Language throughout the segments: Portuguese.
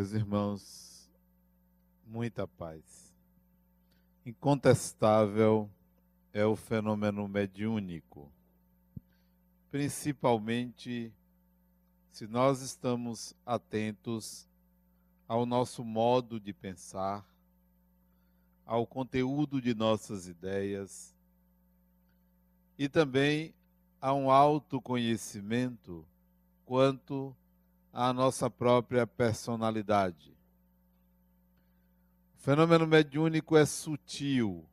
Meus irmãos, muita paz. Incontestável é o fenômeno mediúnico, principalmente se nós estamos atentos ao nosso modo de pensar, ao conteúdo de nossas ideias e também a um autoconhecimento quanto à nossa própria personalidade. O fenômeno mediúnico é sutil.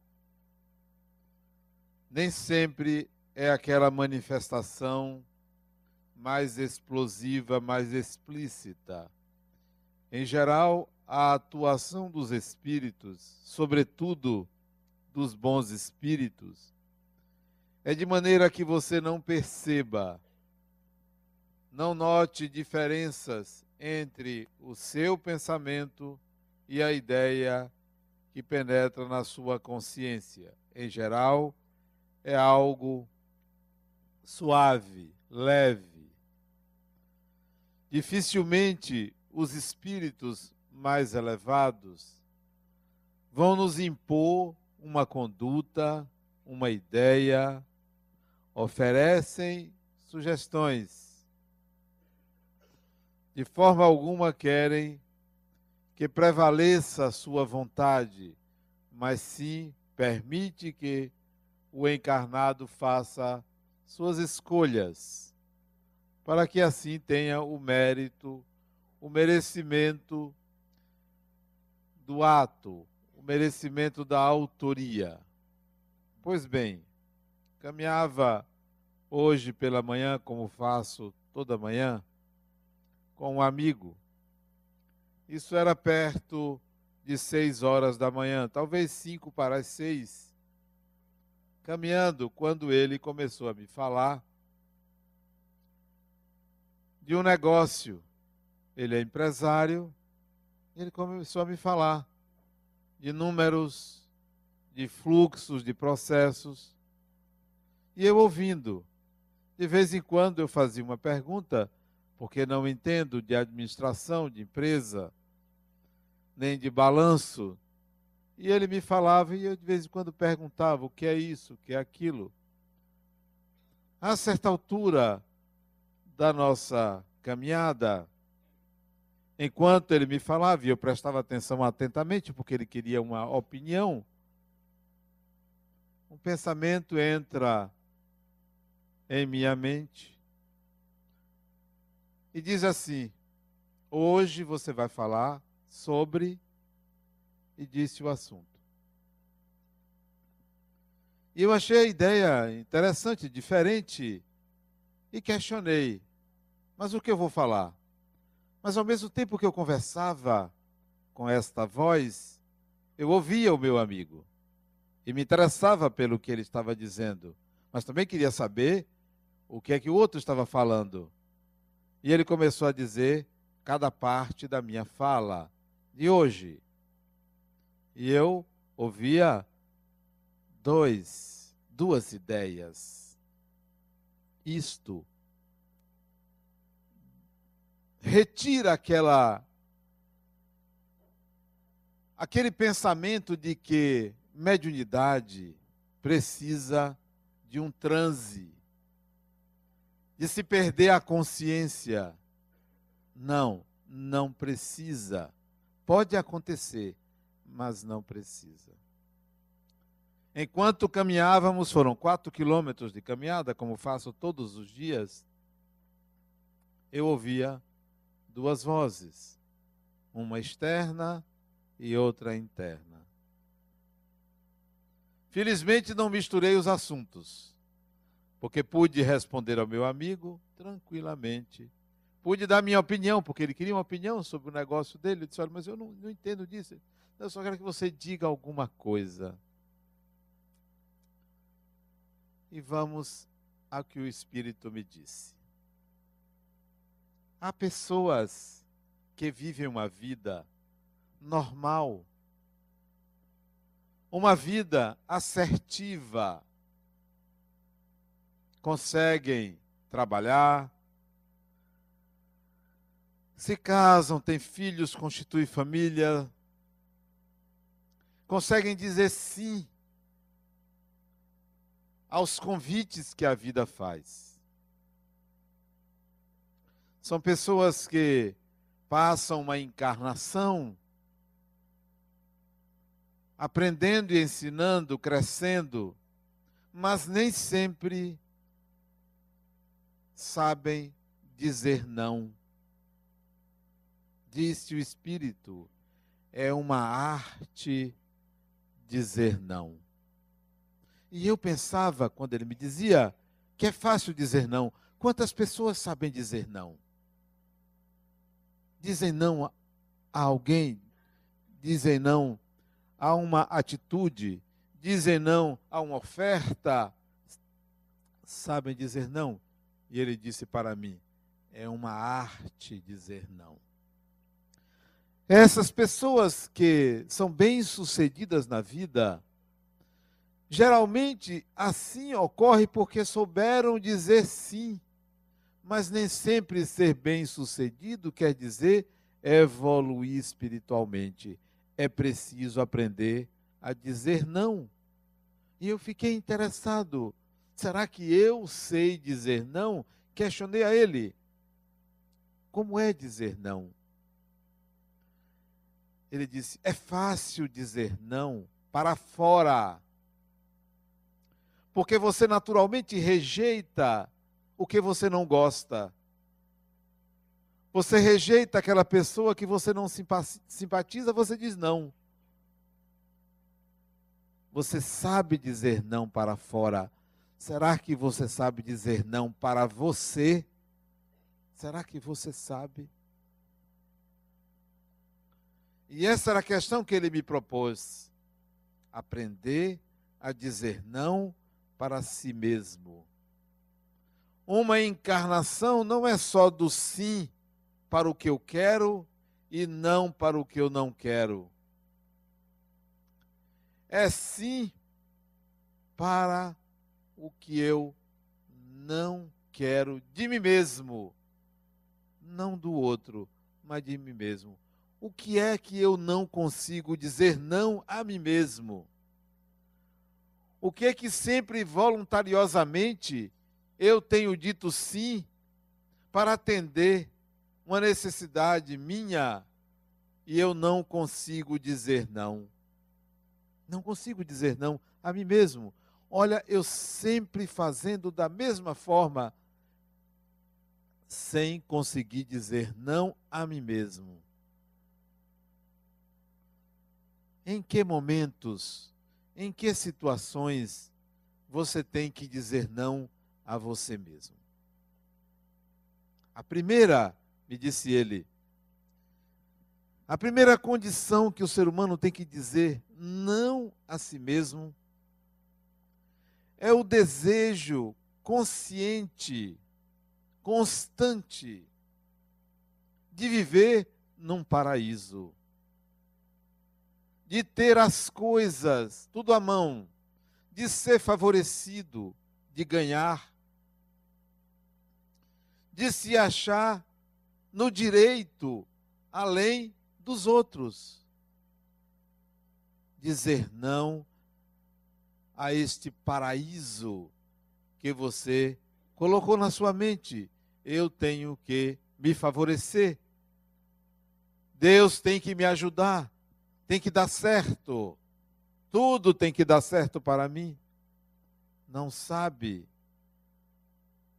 Nem sempre é aquela manifestação mais explosiva, mais explícita. Em geral, a atuação dos espíritos, sobretudo dos bons espíritos, é de maneira que você não perceba não note diferenças entre o seu pensamento e a ideia que penetra na sua consciência. Em geral, é algo suave, leve. Dificilmente os espíritos mais elevados vão nos impor uma conduta, uma ideia, oferecem sugestões de forma alguma querem que prevaleça a sua vontade, mas sim permite que o encarnado faça suas escolhas, para que assim tenha o mérito, o merecimento do ato, o merecimento da autoria. Pois bem, caminhava hoje pela manhã, como faço toda manhã, com um amigo. Isso era perto de seis horas da manhã, talvez cinco para as seis. Caminhando, quando ele começou a me falar de um negócio. Ele é empresário, ele começou a me falar de números, de fluxos, de processos. E eu ouvindo. De vez em quando eu fazia uma pergunta porque não entendo de administração de empresa, nem de balanço. E ele me falava e eu de vez em quando perguntava o que é isso, o que é aquilo. A certa altura da nossa caminhada, enquanto ele me falava, e eu prestava atenção atentamente, porque ele queria uma opinião, um pensamento entra em minha mente e diz assim: Hoje você vai falar sobre. E disse o assunto. E eu achei a ideia interessante, diferente, e questionei: Mas o que eu vou falar? Mas ao mesmo tempo que eu conversava com esta voz, eu ouvia o meu amigo e me interessava pelo que ele estava dizendo, mas também queria saber o que é que o outro estava falando. E ele começou a dizer cada parte da minha fala de hoje. E eu ouvia dois, duas ideias. Isto retira aquela aquele pensamento de que mediunidade precisa de um transe de se perder a consciência. Não, não precisa. Pode acontecer, mas não precisa. Enquanto caminhávamos, foram quatro quilômetros de caminhada, como faço todos os dias, eu ouvia duas vozes, uma externa e outra interna. Felizmente não misturei os assuntos porque pude responder ao meu amigo tranquilamente. Pude dar minha opinião, porque ele queria uma opinião sobre o negócio dele. Eu disse: Olha, mas eu não, não entendo disso. Eu só quero que você diga alguma coisa. E vamos ao que o Espírito me disse. Há pessoas que vivem uma vida normal, uma vida assertiva, conseguem trabalhar, se casam, têm filhos, constituem família, conseguem dizer sim aos convites que a vida faz. São pessoas que passam uma encarnação aprendendo e ensinando, crescendo, mas nem sempre sabem dizer não. Disse o Espírito, é uma arte dizer não. E eu pensava, quando ele me dizia que é fácil dizer não, quantas pessoas sabem dizer não? Dizem não a alguém, dizem não a uma atitude, dizem não a uma oferta, sabem dizer não. E ele disse para mim: é uma arte dizer não. Essas pessoas que são bem-sucedidas na vida, geralmente assim ocorre porque souberam dizer sim. Mas nem sempre ser bem-sucedido quer dizer evoluir espiritualmente. É preciso aprender a dizer não. E eu fiquei interessado. Será que eu sei dizer não? Questionei a ele. Como é dizer não? Ele disse: é fácil dizer não para fora. Porque você naturalmente rejeita o que você não gosta. Você rejeita aquela pessoa que você não simpatiza, você diz não. Você sabe dizer não para fora. Será que você sabe dizer não para você? Será que você sabe? E essa era a questão que ele me propôs: aprender a dizer não para si mesmo. Uma encarnação não é só do sim para o que eu quero e não para o que eu não quero. É sim para o que eu não quero de mim mesmo, não do outro, mas de mim mesmo. O que é que eu não consigo dizer não a mim mesmo? O que é que sempre voluntariosamente eu tenho dito sim para atender uma necessidade minha e eu não consigo dizer não? Não consigo dizer não a mim mesmo. Olha, eu sempre fazendo da mesma forma, sem conseguir dizer não a mim mesmo. Em que momentos, em que situações você tem que dizer não a você mesmo? A primeira, me disse ele, a primeira condição que o ser humano tem que dizer não a si mesmo é o desejo consciente, constante, de viver num paraíso de ter as coisas tudo à mão, de ser favorecido, de ganhar, de se achar no direito além dos outros. Dizer não a este paraíso que você colocou na sua mente. Eu tenho que me favorecer. Deus tem que me ajudar tem que dar certo. Tudo tem que dar certo para mim. Não sabe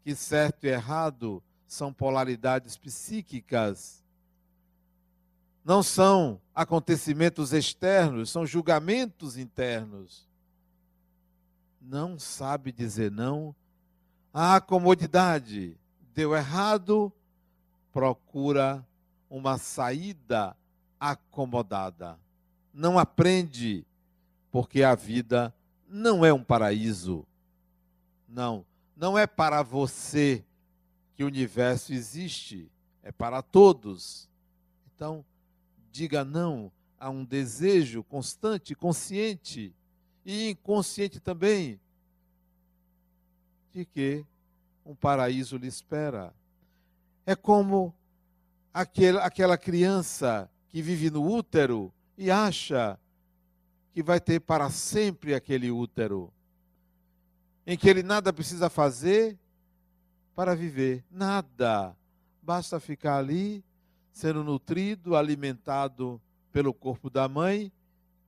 que certo e errado são polaridades psíquicas. Não são acontecimentos externos, são julgamentos internos. Não sabe dizer não à comodidade. Deu errado, procura uma saída acomodada não aprende, porque a vida não é um paraíso. Não, não é para você que o universo existe, é para todos. Então, diga não a um desejo constante, consciente e inconsciente também de que um paraíso lhe espera. É como aquele, aquela criança que vive no útero e acha que vai ter para sempre aquele útero, em que ele nada precisa fazer para viver, nada. Basta ficar ali, sendo nutrido, alimentado pelo corpo da mãe,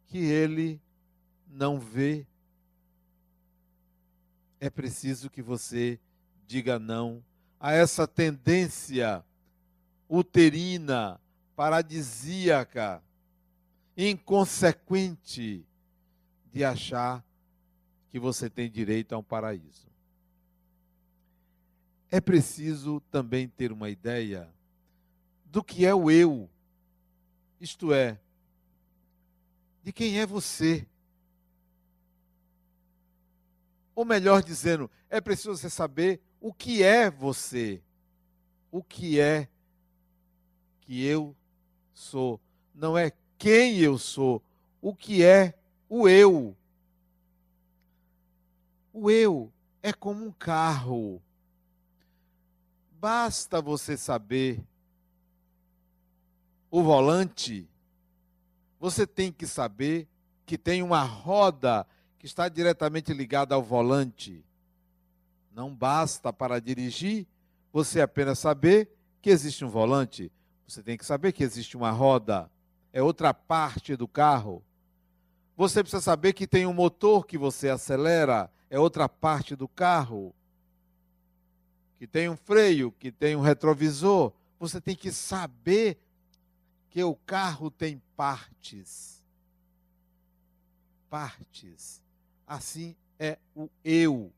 que ele não vê. É preciso que você diga não a essa tendência uterina, paradisíaca, inconsequente de achar que você tem direito a um paraíso. É preciso também ter uma ideia do que é o eu, isto é, de quem é você. Ou melhor dizendo, é preciso você saber o que é você, o que é que eu sou. Não é quem eu sou, o que é o eu. O eu é como um carro. Basta você saber o volante, você tem que saber que tem uma roda que está diretamente ligada ao volante. Não basta para dirigir você apenas saber que existe um volante. Você tem que saber que existe uma roda, é outra parte do carro. Você precisa saber que tem um motor que você acelera, é outra parte do carro. Que tem um freio, que tem um retrovisor. Você tem que saber que o carro tem partes. Partes. Assim é o eu.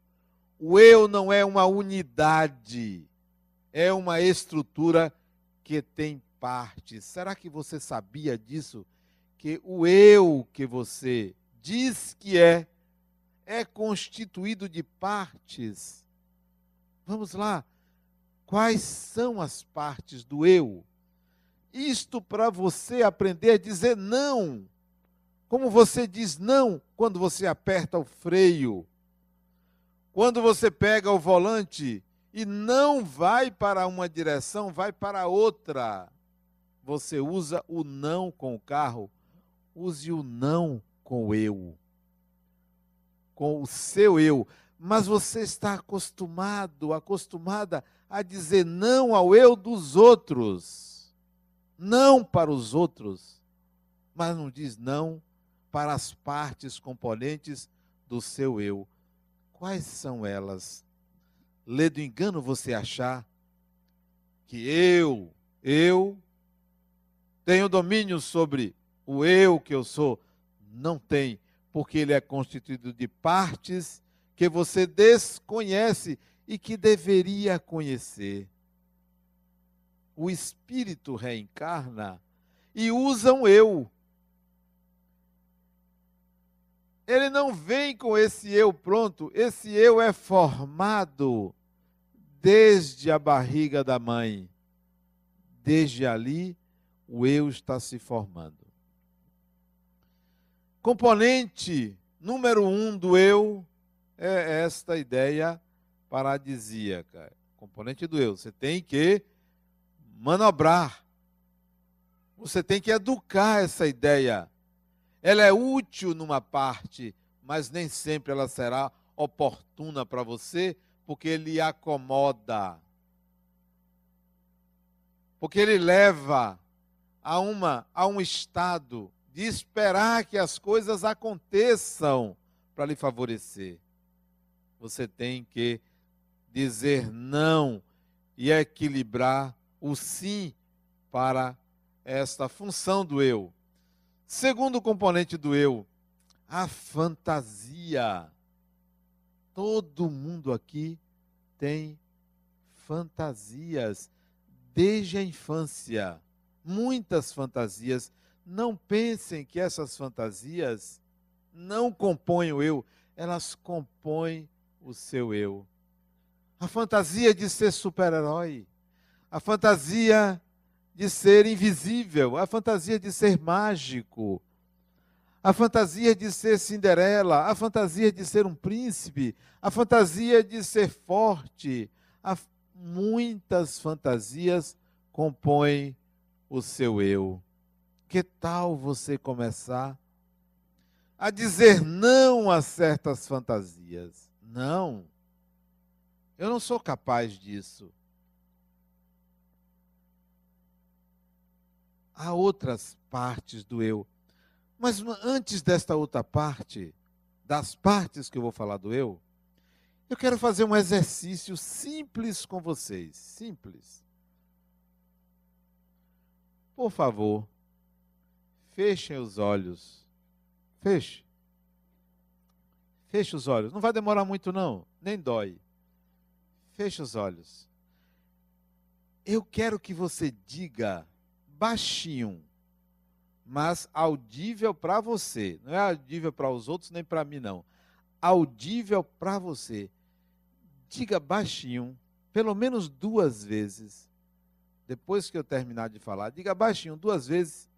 O eu não é uma unidade, é uma estrutura que tem partes. Será que você sabia disso? Que o eu que você diz que é, é constituído de partes. Vamos lá. Quais são as partes do eu? Isto para você aprender a dizer não. Como você diz não quando você aperta o freio. Quando você pega o volante e não vai para uma direção, vai para outra. Você usa o não com o carro, use o não com o eu, com o seu eu. Mas você está acostumado, acostumada a dizer não ao eu dos outros, não para os outros, mas não diz não para as partes componentes do seu eu. Quais são elas? lê do engano você achar que eu, eu, tenho domínio sobre o eu que eu sou. Não tem, porque ele é constituído de partes que você desconhece e que deveria conhecer. O espírito reencarna e usa um eu. Ele não vem com esse eu pronto, esse eu é formado desde a barriga da mãe. Desde ali, o eu está se formando. Componente número um do eu é esta ideia paradisíaca. Componente do eu. Você tem que manobrar. Você tem que educar essa ideia ela é útil numa parte, mas nem sempre ela será oportuna para você, porque ele acomoda. Porque ele leva a uma a um estado de esperar que as coisas aconteçam para lhe favorecer. Você tem que dizer não e equilibrar o sim para esta função do eu. Segundo componente do eu, a fantasia. Todo mundo aqui tem fantasias desde a infância. Muitas fantasias. Não pensem que essas fantasias não compõem o eu, elas compõem o seu eu. A fantasia de ser super-herói, a fantasia de ser invisível, a fantasia de ser mágico, a fantasia de ser Cinderela, a fantasia de ser um príncipe, a fantasia de ser forte, muitas fantasias compõem o seu eu. Que tal você começar a dizer não a certas fantasias? Não. Eu não sou capaz disso. Há outras partes do eu. Mas antes desta outra parte, das partes que eu vou falar do eu, eu quero fazer um exercício simples com vocês. Simples. Por favor, fechem os olhos. Feche. Feche os olhos. Não vai demorar muito, não. Nem dói. Feche os olhos. Eu quero que você diga baixinho, mas audível para você. Não é audível para os outros nem para mim, não. Audível para você. Diga baixinho, pelo menos duas vezes. Depois que eu terminar de falar, diga baixinho duas vezes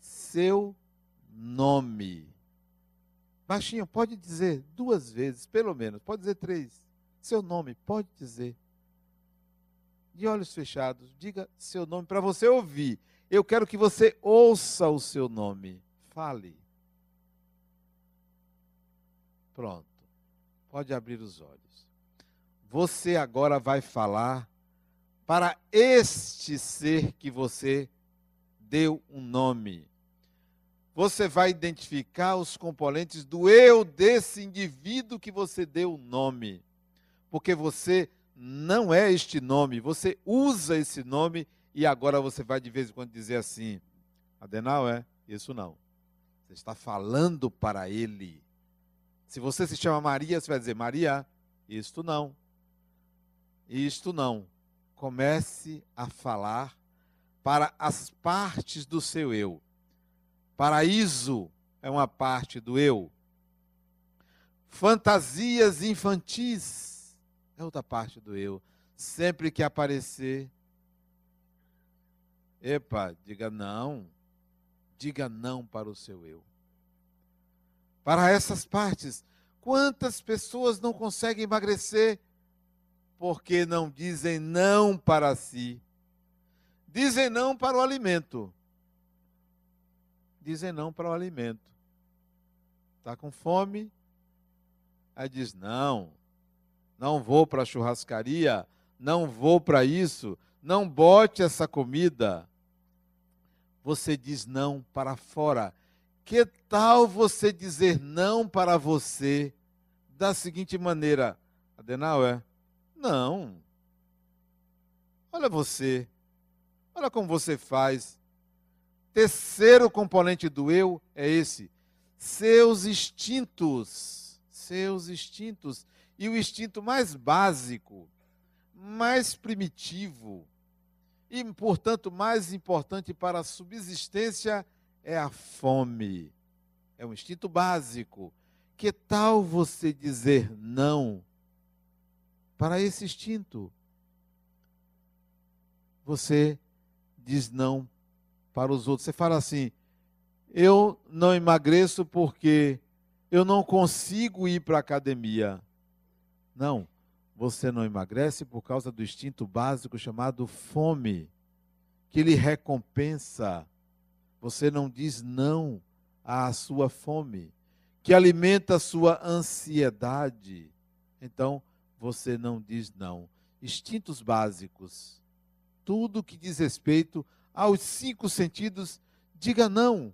seu nome. Baixinho, pode dizer duas vezes, pelo menos, pode dizer três. Seu nome, pode dizer. De olhos fechados, diga seu nome para você ouvir. Eu quero que você ouça o seu nome. Fale. Pronto. Pode abrir os olhos. Você agora vai falar para este ser que você deu um nome você vai identificar os componentes do eu desse indivíduo que você deu o nome. Porque você não é este nome, você usa esse nome e agora você vai de vez em quando dizer assim: Adenal é? Isso não. Você está falando para ele. Se você se chama Maria, você vai dizer: Maria, isto não. Isto não. Comece a falar para as partes do seu eu. Paraíso é uma parte do eu. Fantasias infantis é outra parte do eu. Sempre que aparecer, epa, diga não. Diga não para o seu eu. Para essas partes, quantas pessoas não conseguem emagrecer porque não dizem não para si? Dizem não para o alimento dizem não para o alimento. Está com fome? Aí diz: não, não vou para a churrascaria, não vou para isso, não bote essa comida. Você diz não para fora. Que tal você dizer não para você da seguinte maneira? Adenauer, não. Olha você. Olha como você faz. Terceiro componente do eu é esse: seus instintos. Seus instintos. E o instinto mais básico, mais primitivo e, portanto, mais importante para a subsistência é a fome. É um instinto básico. Que tal você dizer não para esse instinto? Você diz não para os outros. Você fala assim: eu não emagreço porque eu não consigo ir para a academia. Não, você não emagrece por causa do instinto básico chamado fome, que lhe recompensa. Você não diz não à sua fome, que alimenta a sua ansiedade. Então, você não diz não. Instintos básicos. Tudo que diz respeito aos cinco sentidos, diga não.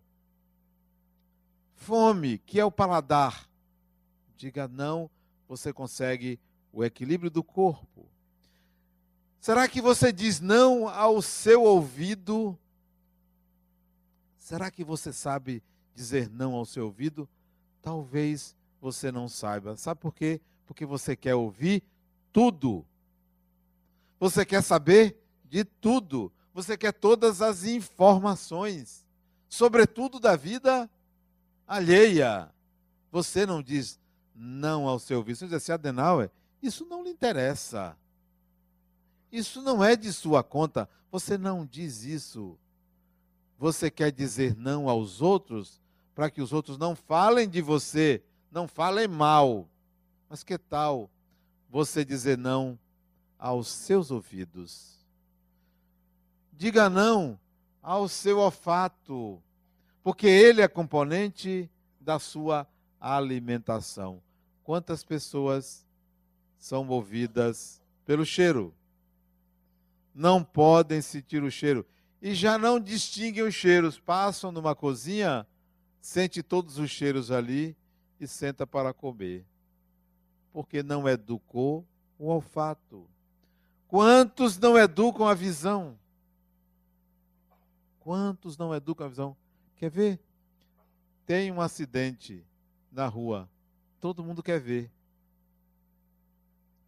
Fome, que é o paladar, diga não, você consegue o equilíbrio do corpo. Será que você diz não ao seu ouvido? Será que você sabe dizer não ao seu ouvido? Talvez você não saiba. Sabe por quê? Porque você quer ouvir tudo. Você quer saber de tudo. Você quer todas as informações, sobretudo da vida alheia. Você não diz não ao seu vício. Você assim, Adenauer, isso não lhe interessa. Isso não é de sua conta. Você não diz isso. Você quer dizer não aos outros para que os outros não falem de você, não falem mal. Mas que tal você dizer não aos seus ouvidos? Diga não ao seu olfato, porque ele é componente da sua alimentação. Quantas pessoas são movidas pelo cheiro? Não podem sentir o cheiro e já não distinguem os cheiros. Passam numa cozinha, sente todos os cheiros ali e senta para comer. Porque não educou o olfato. Quantos não educam a visão? Quantos não educam a visão? Quer ver? Tem um acidente na rua. Todo mundo quer ver.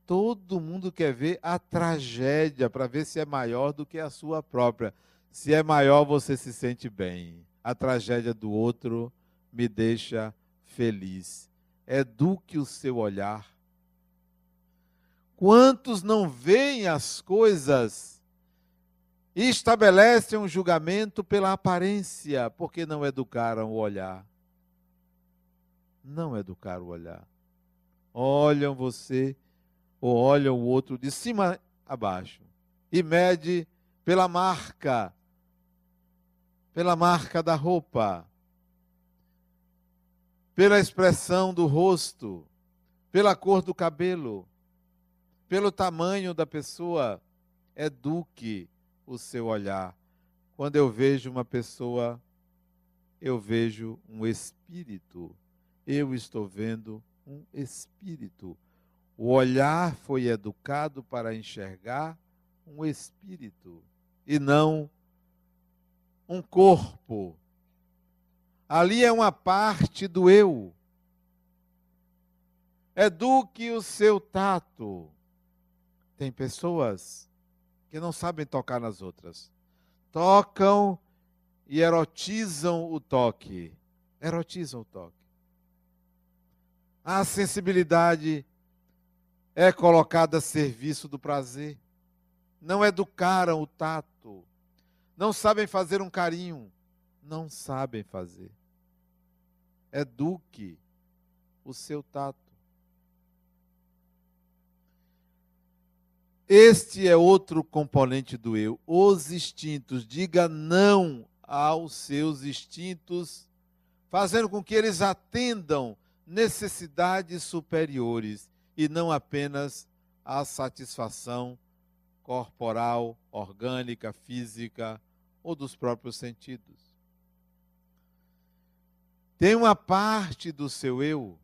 Todo mundo quer ver a tragédia para ver se é maior do que a sua própria. Se é maior, você se sente bem. A tragédia do outro me deixa feliz. Eduque o seu olhar. Quantos não veem as coisas e estabelecem um julgamento pela aparência, porque não educaram o olhar? Não educaram o olhar. Olham você ou olham o outro de cima a baixo e mede pela marca pela marca da roupa, pela expressão do rosto, pela cor do cabelo, pelo tamanho da pessoa. Eduque o seu olhar. Quando eu vejo uma pessoa, eu vejo um espírito. Eu estou vendo um espírito. O olhar foi educado para enxergar um espírito e não um corpo. Ali é uma parte do eu. Eduque o seu tato. Tem pessoas que não sabem tocar nas outras. Tocam e erotizam o toque. Erotizam o toque. A sensibilidade é colocada a serviço do prazer. Não educaram o tato não sabem fazer um carinho, não sabem fazer. Eduque o seu tato. Este é outro componente do eu, os instintos. Diga não aos seus instintos, fazendo com que eles atendam necessidades superiores e não apenas a satisfação corporal, orgânica, física ou dos próprios sentidos. Tem uma parte do seu eu,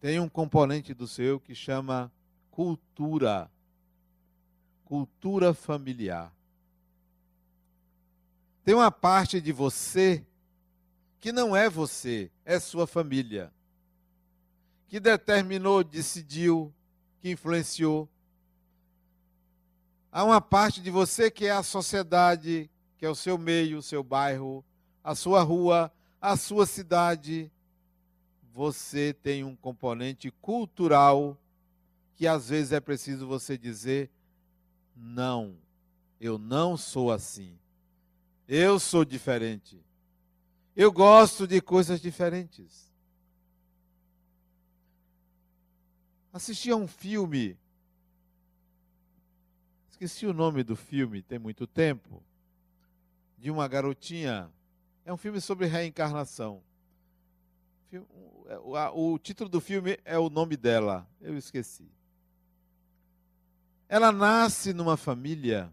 tem um componente do seu eu que chama cultura. Cultura familiar. Tem uma parte de você que não é você, é sua família. Que determinou, decidiu, que influenciou, Há uma parte de você que é a sociedade, que é o seu meio, o seu bairro, a sua rua, a sua cidade. Você tem um componente cultural que às vezes é preciso você dizer: não, eu não sou assim. Eu sou diferente. Eu gosto de coisas diferentes. Assisti a um filme esqueci o nome do filme, tem muito tempo, de uma garotinha. É um filme sobre reencarnação. O título do filme é o nome dela, eu esqueci. Ela nasce numa família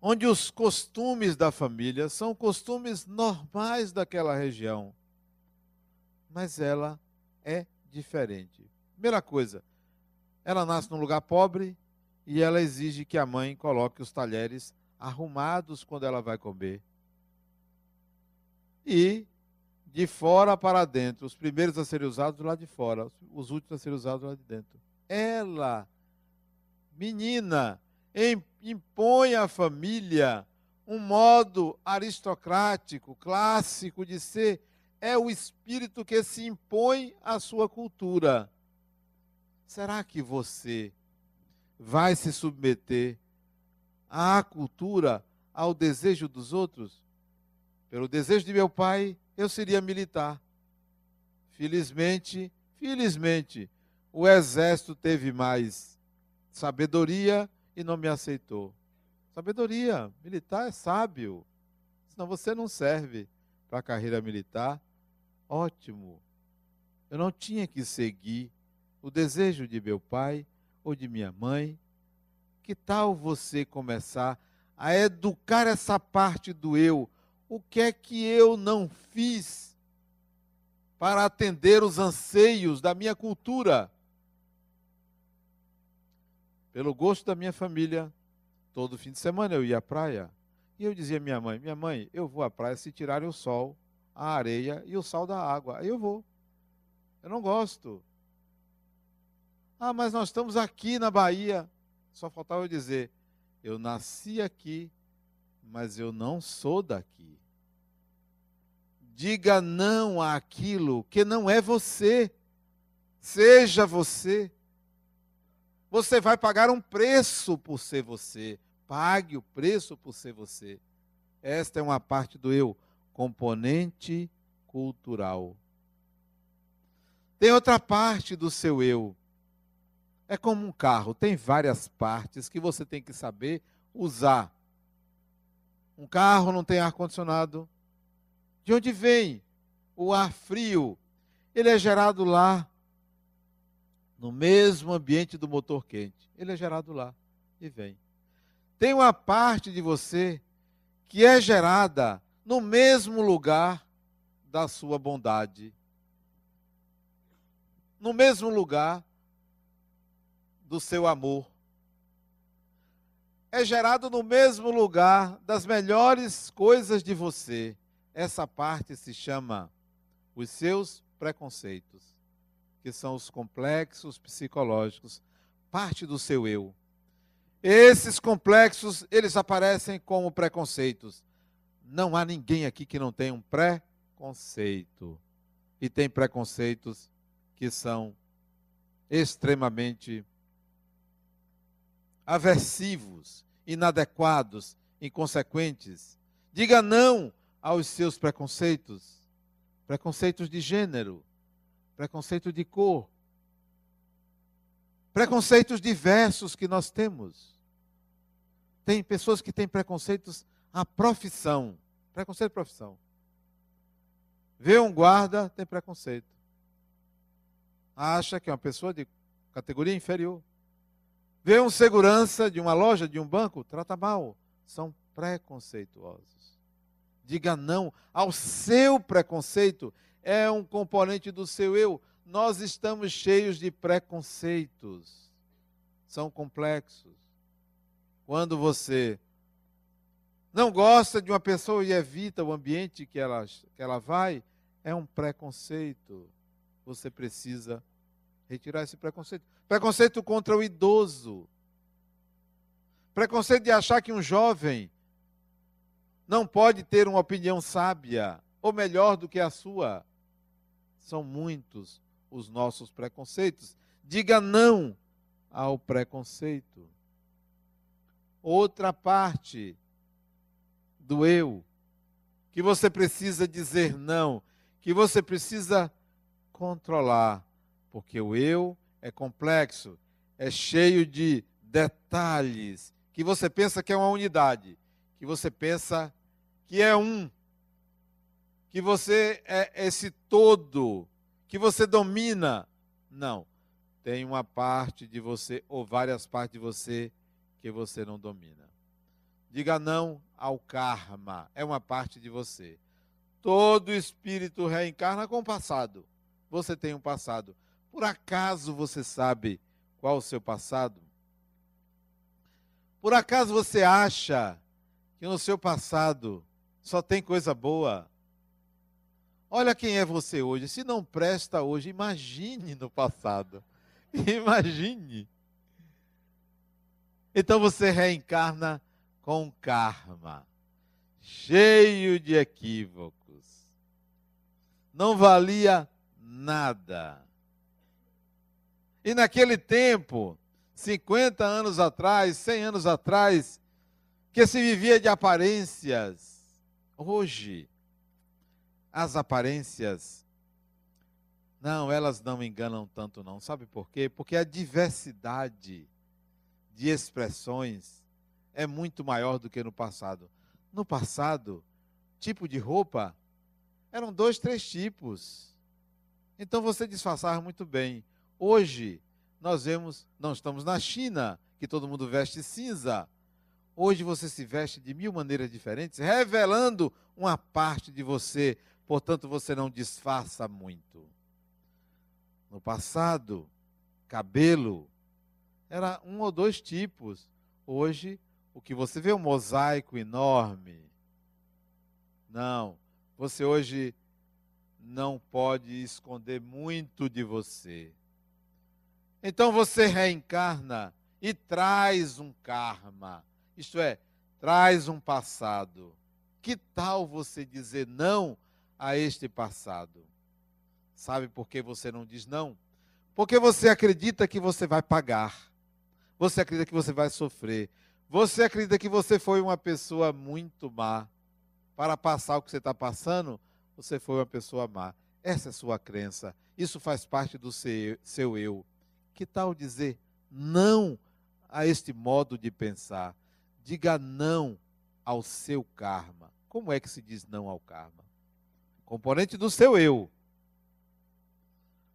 onde os costumes da família são costumes normais daquela região. Mas ela é diferente. Primeira coisa, ela nasce num lugar pobre e ela exige que a mãe coloque os talheres arrumados quando ela vai comer. E de fora para dentro, os primeiros a serem usados lá de fora, os últimos a serem usados lá de dentro. Ela, menina, impõe à família um modo aristocrático, clássico de ser. É o espírito que se impõe à sua cultura. Será que você vai se submeter à cultura, ao desejo dos outros? Pelo desejo de meu pai, eu seria militar. Felizmente, felizmente, o exército teve mais sabedoria e não me aceitou. Sabedoria. Militar é sábio. Senão você não serve para a carreira militar. Ótimo. Eu não tinha que seguir o desejo de meu pai ou de minha mãe. Que tal você começar a educar essa parte do eu? O que é que eu não fiz para atender os anseios da minha cultura? Pelo gosto da minha família, todo fim de semana eu ia à praia. E eu dizia à minha mãe: Minha mãe, eu vou à praia se tirarem o sol, a areia e o sal da água. Aí eu vou. Eu não gosto. Ah, mas nós estamos aqui na Bahia. Só faltava eu dizer: Eu nasci aqui, mas eu não sou daqui. Diga não àquilo que não é você. Seja você. Você vai pagar um preço por ser você. Pague o preço por ser você. Esta é uma parte do eu, componente cultural. Tem outra parte do seu eu. É como um carro, tem várias partes que você tem que saber usar. Um carro não tem ar-condicionado. De onde vem o ar frio? Ele é gerado lá no mesmo ambiente do motor quente. Ele é gerado lá e vem. Tem uma parte de você que é gerada no mesmo lugar da sua bondade. No mesmo lugar do seu amor. É gerado no mesmo lugar das melhores coisas de você. Essa parte se chama os seus preconceitos que são os complexos psicológicos, parte do seu eu. Esses complexos, eles aparecem como preconceitos. Não há ninguém aqui que não tenha um preconceito. E tem preconceitos que são extremamente aversivos, inadequados, inconsequentes. Diga não aos seus preconceitos, preconceitos de gênero, preconceito de cor, preconceitos diversos que nós temos. Tem pessoas que têm preconceitos à profissão, preconceito de profissão. Vê um guarda, tem preconceito. Acha que é uma pessoa de categoria inferior. Vê um segurança de uma loja, de um banco, trata mal. São preconceituosos. Diga não ao seu preconceito é um componente do seu eu. Nós estamos cheios de preconceitos. São complexos. Quando você não gosta de uma pessoa e evita o ambiente que ela, que ela vai, é um preconceito. Você precisa retirar esse preconceito. Preconceito contra o idoso. Preconceito de achar que um jovem não pode ter uma opinião sábia ou melhor do que a sua. São muitos os nossos preconceitos. Diga não ao preconceito. Outra parte do eu, que você precisa dizer não, que você precisa controlar, porque o eu é complexo, é cheio de detalhes, que você pensa que é uma unidade, que você pensa que é um. Que você é esse todo, que você domina. Não. Tem uma parte de você, ou várias partes de você, que você não domina. Diga não ao karma, é uma parte de você. Todo espírito reencarna com o passado. Você tem um passado. Por acaso você sabe qual o seu passado? Por acaso você acha que no seu passado só tem coisa boa? Olha quem é você hoje. Se não presta hoje, imagine no passado. Imagine. Então você reencarna com karma, cheio de equívocos. Não valia nada. E naquele tempo, 50 anos atrás, 100 anos atrás, que se vivia de aparências, hoje as aparências, não, elas não enganam tanto não. Sabe por quê? Porque a diversidade de expressões é muito maior do que no passado. No passado, tipo de roupa eram dois, três tipos. Então você disfarçava muito bem. Hoje, nós vemos, não estamos na China, que todo mundo veste cinza. Hoje você se veste de mil maneiras diferentes, revelando uma parte de você, portanto você não disfarça muito. No passado, cabelo era um ou dois tipos. Hoje, o que você vê é um mosaico enorme. Não, você hoje não pode esconder muito de você. Então você reencarna e traz um karma, isto é, traz um passado. Que tal você dizer não a este passado? Sabe por que você não diz não? Porque você acredita que você vai pagar. Você acredita que você vai sofrer. Você acredita que você foi uma pessoa muito má. Para passar o que você está passando, você foi uma pessoa má. Essa é a sua crença. Isso faz parte do seu, seu eu. Que tal dizer não a este modo de pensar? Diga não ao seu karma. Como é que se diz não ao karma? Componente do seu eu.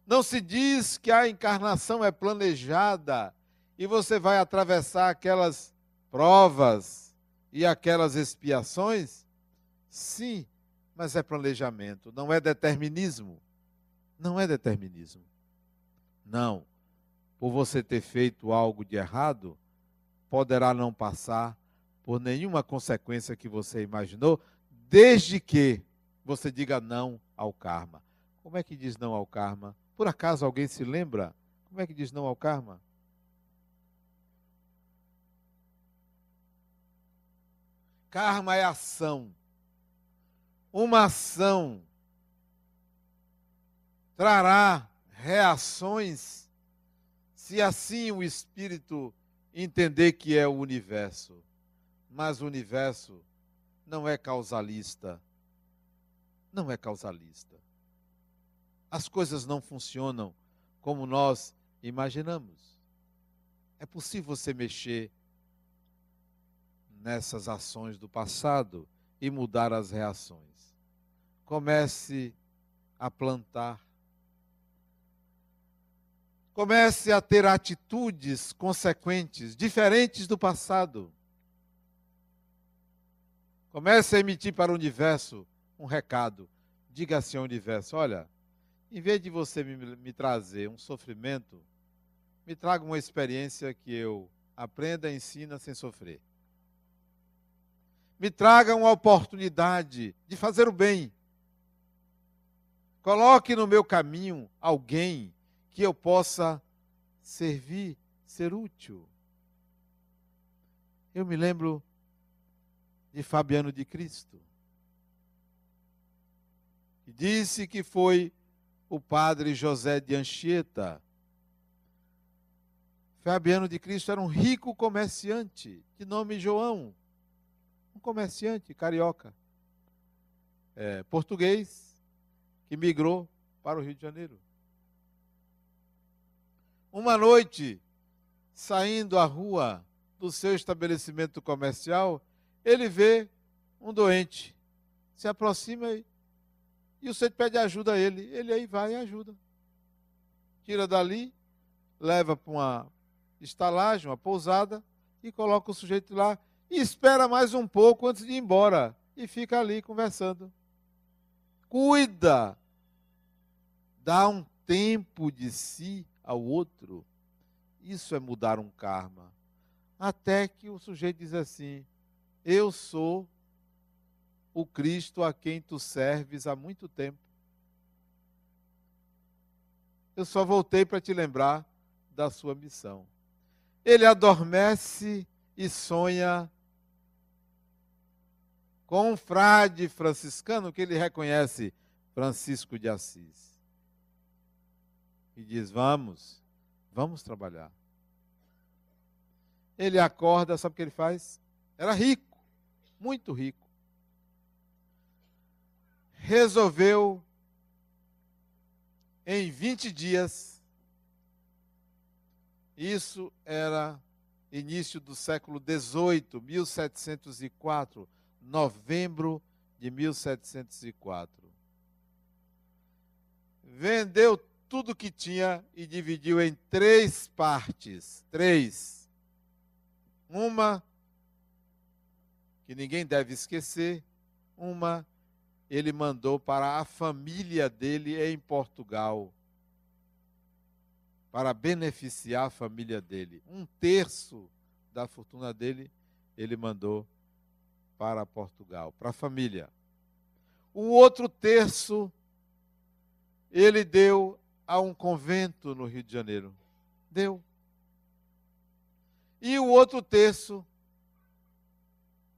Não se diz que a encarnação é planejada e você vai atravessar aquelas provas e aquelas expiações? Sim, mas é planejamento, não é determinismo. Não é determinismo. Não por você ter feito algo de errado, poderá não passar por nenhuma consequência que você imaginou, desde que você diga não ao karma. Como é que diz não ao karma? Por acaso alguém se lembra? Como é que diz não ao karma? Karma é ação. Uma ação trará reações se assim o espírito entender que é o universo, mas o universo não é causalista. Não é causalista. As coisas não funcionam como nós imaginamos. É possível você mexer nessas ações do passado e mudar as reações. Comece a plantar Comece a ter atitudes consequentes, diferentes do passado. Comece a emitir para o universo um recado. Diga assim ao universo: olha, em vez de você me, me trazer um sofrimento, me traga uma experiência que eu aprenda ensina sem sofrer. Me traga uma oportunidade de fazer o bem. Coloque no meu caminho alguém que eu possa servir, ser útil. Eu me lembro de Fabiano de Cristo, que disse que foi o padre José de Anchieta. Fabiano de Cristo era um rico comerciante, de nome João, um comerciante carioca, é, português, que migrou para o Rio de Janeiro. Uma noite, saindo à rua do seu estabelecimento comercial, ele vê um doente, se aproxima e, e o sujeito pede ajuda a ele. Ele aí vai e ajuda. Tira dali, leva para uma estalagem, uma pousada, e coloca o sujeito lá e espera mais um pouco antes de ir embora. E fica ali conversando. Cuida. Dá um tempo de si ao outro, isso é mudar um karma. Até que o sujeito diz assim: Eu sou o Cristo a quem tu serves há muito tempo. Eu só voltei para te lembrar da sua missão. Ele adormece e sonha com um frade franciscano que ele reconhece, Francisco de Assis e diz: Vamos, vamos trabalhar. Ele acorda, sabe o que ele faz? Era rico, muito rico. Resolveu, em 20 dias, isso era início do século XVIII, 1704, novembro de 1704. Vendeu tudo que tinha e dividiu em três partes. Três. Uma que ninguém deve esquecer, uma ele mandou para a família dele em Portugal, para beneficiar a família dele. Um terço da fortuna dele ele mandou para Portugal, para a família. O outro terço ele deu a um convento no Rio de Janeiro. Deu. E o outro terço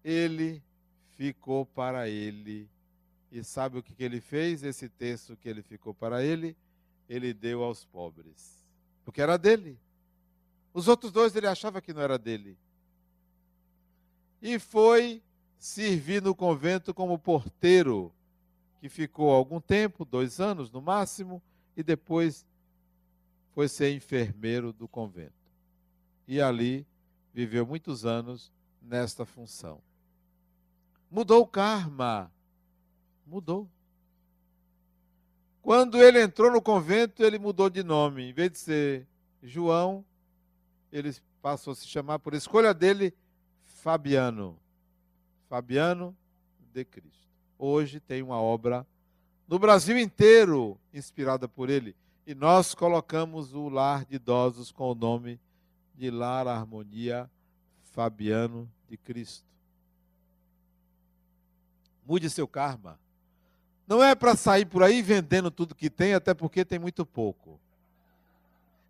ele ficou para ele. E sabe o que, ele fez? Esse terço que ele ficou para ele, ele deu aos pobres. Porque era dele. Os outros dois ele achava que não era dele. E foi servir no convento como porteiro, que ficou algum tempo, dois anos no máximo, e depois foi ser enfermeiro do convento. E ali viveu muitos anos nesta função. Mudou o karma. Mudou. Quando ele entrou no convento, ele mudou de nome. Em vez de ser João, ele passou a se chamar, por escolha dele, Fabiano. Fabiano de Cristo. Hoje tem uma obra no Brasil inteiro inspirada por ele. E nós colocamos o lar de idosos com o nome de Lar Harmonia Fabiano de Cristo. Mude seu karma. Não é para sair por aí vendendo tudo que tem, até porque tem muito pouco.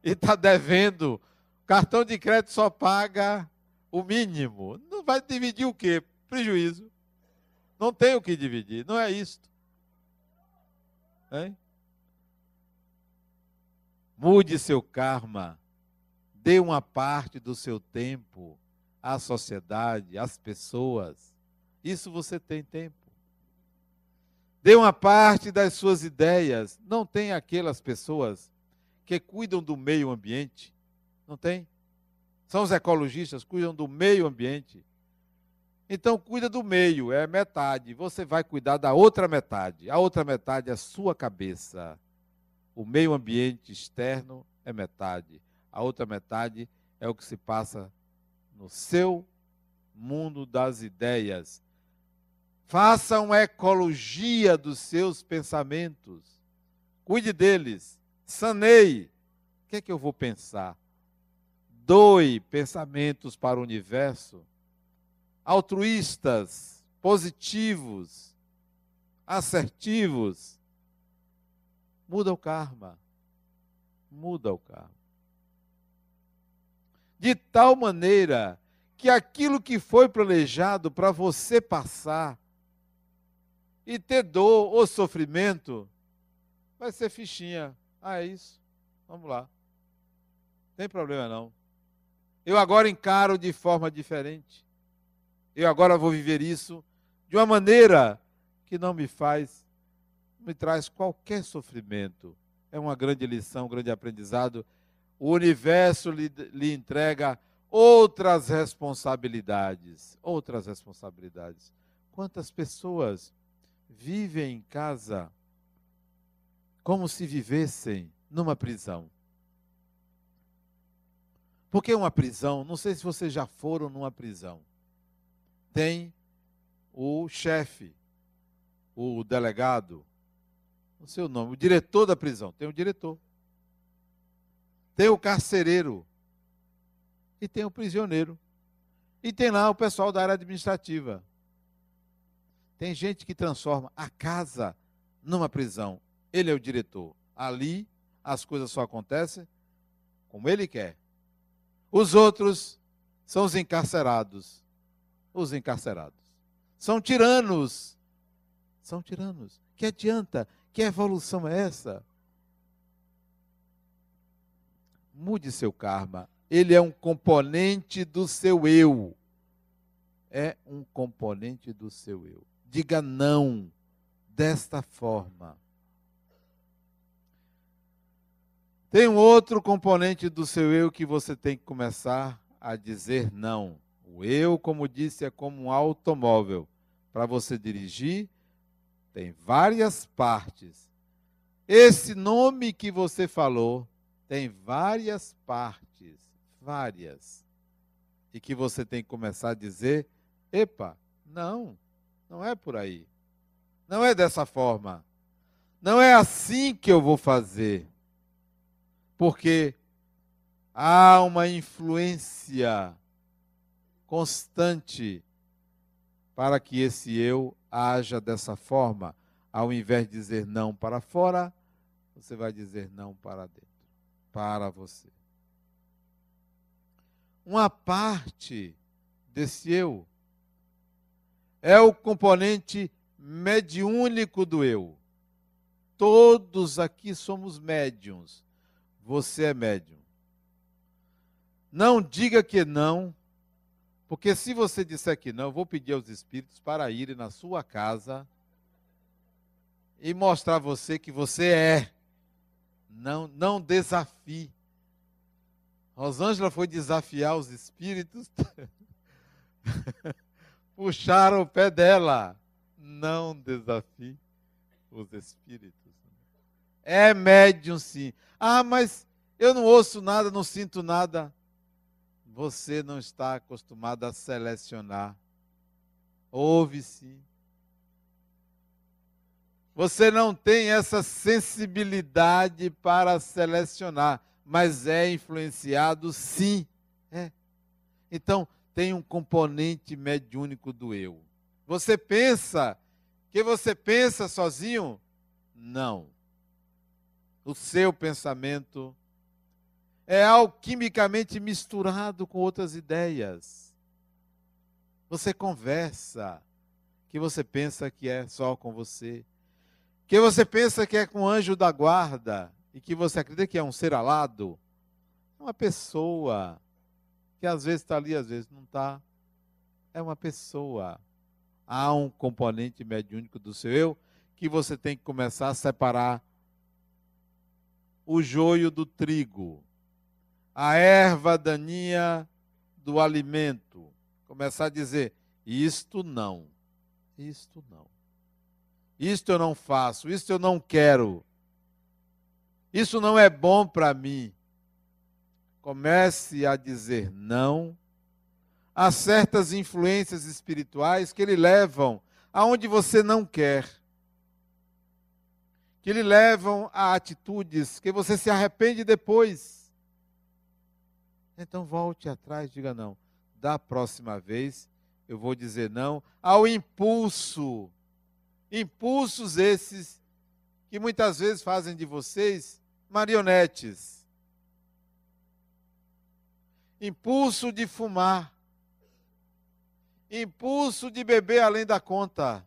E está devendo. Cartão de crédito só paga o mínimo. Não vai dividir o quê? Prejuízo. Não tem o que dividir. Não é isto. Hein? Mude seu karma. Dê uma parte do seu tempo à sociedade, às pessoas. Isso você tem tempo. Dê uma parte das suas ideias. Não tem aquelas pessoas que cuidam do meio ambiente. Não tem? São os ecologistas, cuidam do meio ambiente. Então, cuida do meio, é metade. Você vai cuidar da outra metade. A outra metade é a sua cabeça. O meio ambiente externo é metade. A outra metade é o que se passa no seu mundo das ideias. Faça uma ecologia dos seus pensamentos. Cuide deles. Saneie. O que é que eu vou pensar? Doe pensamentos para o universo altruístas, positivos, assertivos. Muda o karma. Muda o karma. De tal maneira que aquilo que foi planejado para você passar e ter dor ou sofrimento, vai ser fichinha. Ah, é isso. Vamos lá. Não tem problema não. Eu agora encaro de forma diferente. Eu agora vou viver isso de uma maneira que não me faz, me traz qualquer sofrimento. É uma grande lição, um grande aprendizado. O universo lhe, lhe entrega outras responsabilidades. Outras responsabilidades. Quantas pessoas vivem em casa como se vivessem numa prisão? Porque uma prisão, não sei se vocês já foram numa prisão tem o chefe, o delegado, o seu nome, o diretor da prisão, tem o diretor. Tem o carcereiro e tem o prisioneiro. E tem lá o pessoal da área administrativa. Tem gente que transforma a casa numa prisão. Ele é o diretor. Ali as coisas só acontecem como ele quer. Os outros são os encarcerados os encarcerados. São tiranos. São tiranos. Que adianta? Que evolução é essa? Mude seu karma. Ele é um componente do seu eu. É um componente do seu eu. Diga não desta forma. Tem um outro componente do seu eu que você tem que começar a dizer não. O eu, como disse, é como um automóvel. Para você dirigir, tem várias partes. Esse nome que você falou tem várias partes, várias. E que você tem que começar a dizer: epa, não, não é por aí. Não é dessa forma. Não é assim que eu vou fazer. Porque há uma influência constante para que esse eu haja dessa forma. Ao invés de dizer não para fora, você vai dizer não para dentro, para você. Uma parte desse eu é o componente mediúnico do eu. Todos aqui somos médiums. Você é médium. Não diga que não porque se você disser que não, eu vou pedir aos espíritos para irem na sua casa e mostrar a você que você é. Não, não desafie. Rosângela foi desafiar os espíritos. Puxaram o pé dela. Não desafie os espíritos. É médium sim. Ah, mas eu não ouço nada, não sinto nada você não está acostumado a selecionar. Ouve-se. Você não tem essa sensibilidade para selecionar, mas é influenciado sim. É. Então, tem um componente mediúnico do eu. Você pensa que você pensa sozinho? Não. O seu pensamento é alquimicamente misturado com outras ideias. Você conversa, que você pensa que é só com você, que você pensa que é com o anjo da guarda, e que você acredita que é um ser alado, é uma pessoa que às vezes está ali, às vezes não está. É uma pessoa. Há um componente mediúnico do seu eu que você tem que começar a separar o joio do trigo a erva daninha do alimento. Começar a dizer: isto não, isto não. Isto eu não faço, isto eu não quero. Isso não é bom para mim. Comece a dizer não a certas influências espirituais que lhe levam aonde você não quer. Que lhe levam a atitudes que você se arrepende depois. Então volte atrás, diga não. Da próxima vez eu vou dizer não ao impulso. Impulsos esses que muitas vezes fazem de vocês marionetes. Impulso de fumar. Impulso de beber além da conta.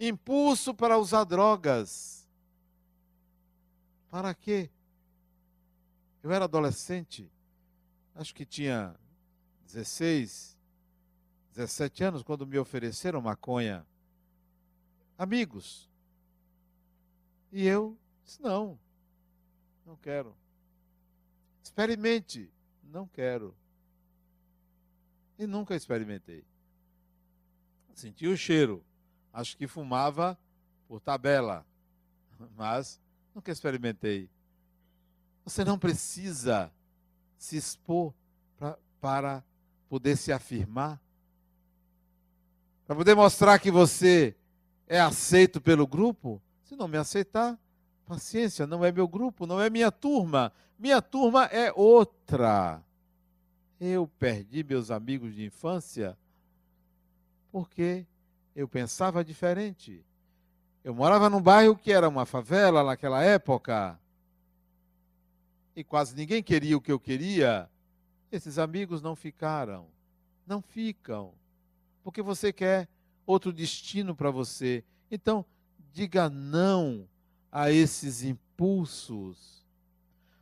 Impulso para usar drogas. Para quê? Eu era adolescente, acho que tinha 16, 17 anos, quando me ofereceram maconha. Amigos. E eu disse: não, não quero. Experimente. Não quero. E nunca experimentei. Senti o cheiro. Acho que fumava por tabela. Mas nunca experimentei. Você não precisa se expor pra, para poder se afirmar, para poder mostrar que você é aceito pelo grupo. Se não me aceitar, paciência, não é meu grupo, não é minha turma. Minha turma é outra. Eu perdi meus amigos de infância porque eu pensava diferente. Eu morava num bairro que era uma favela naquela época e quase ninguém queria o que eu queria, esses amigos não ficaram. Não ficam. Porque você quer outro destino para você. Então, diga não a esses impulsos,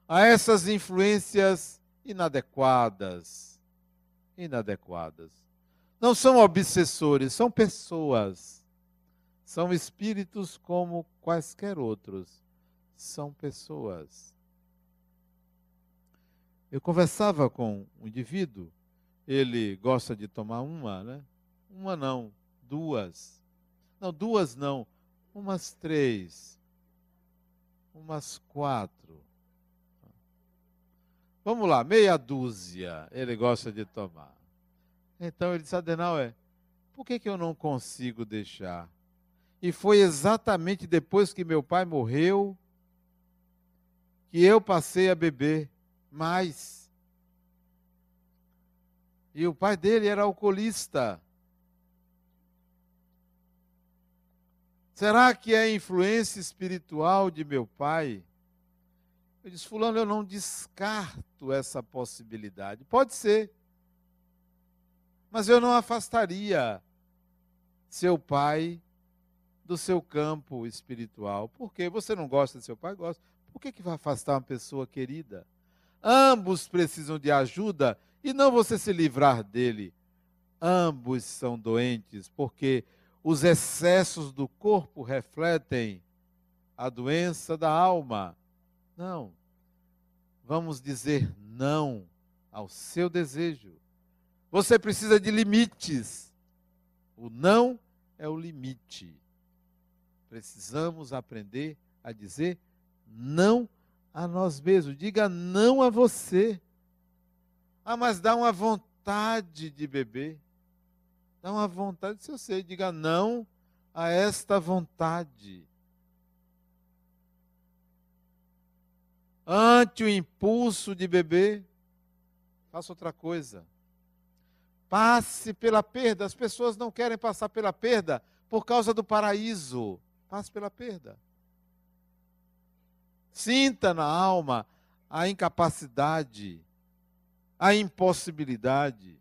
a essas influências inadequadas. Inadequadas. Não são obsessores, são pessoas. São espíritos como quaisquer outros. São pessoas. Eu conversava com um indivíduo, ele gosta de tomar uma, né? Uma não, duas. Não, duas não, umas três, umas quatro. Vamos lá, meia dúzia ele gosta de tomar. Então ele disse, Adenauer, por que, que eu não consigo deixar? E foi exatamente depois que meu pai morreu que eu passei a beber mais. E o pai dele era alcoolista. Será que é influência espiritual de meu pai? Eu disse, Fulano, eu não descarto essa possibilidade. Pode ser. Mas eu não afastaria seu pai do seu campo espiritual. Por quê? Você não gosta de seu pai? Gosta. Por que, que vai afastar uma pessoa querida? Ambos precisam de ajuda e não você se livrar dele. Ambos são doentes, porque os excessos do corpo refletem a doença da alma. Não. Vamos dizer não ao seu desejo. Você precisa de limites. O não é o limite. Precisamos aprender a dizer não a nós mesmos. Diga não a você. Ah, mas dá uma vontade de beber. Dá uma vontade, se eu sei, diga não a esta vontade. Ante o impulso de beber, faça outra coisa. Passe pela perda. As pessoas não querem passar pela perda por causa do paraíso. Passe pela perda. Sinta na alma a incapacidade, a impossibilidade.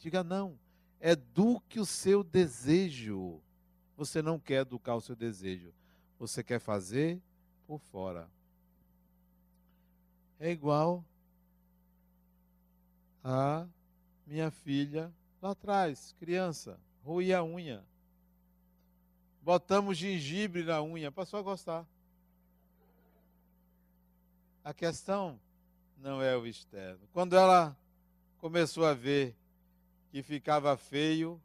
Diga não. Eduque o seu desejo. Você não quer educar o seu desejo. Você quer fazer por fora. É igual a minha filha lá atrás, criança, roía a unha. Botamos gengibre na unha, passou a gostar. A questão não é o externo. Quando ela começou a ver que ficava feio,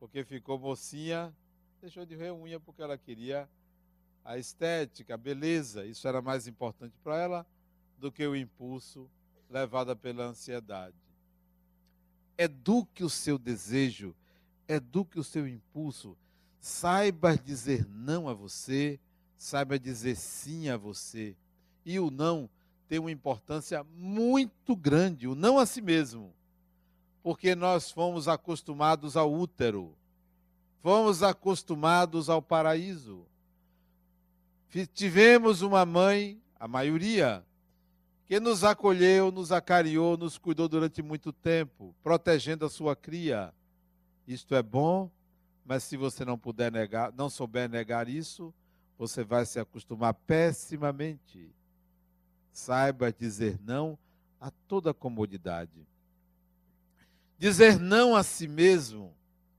porque ficou mocinha, deixou de roer unha porque ela queria a estética, a beleza. Isso era mais importante para ela do que o impulso levado pela ansiedade. Eduque o seu desejo, eduque o seu impulso. Saiba dizer não a você, saiba dizer sim a você. E o não tem uma importância muito grande, o não a si mesmo. Porque nós fomos acostumados ao útero, fomos acostumados ao paraíso. Tivemos uma mãe, a maioria, que nos acolheu, nos acariou, nos cuidou durante muito tempo, protegendo a sua cria. Isto é bom, mas se você não puder negar, não souber negar isso, você vai se acostumar pessimamente. Saiba dizer não a toda comodidade. Dizer não a si mesmo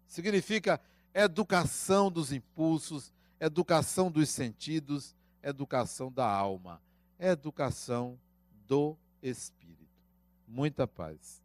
significa educação dos impulsos, educação dos sentidos, educação da alma, educação do Espírito. Muita paz.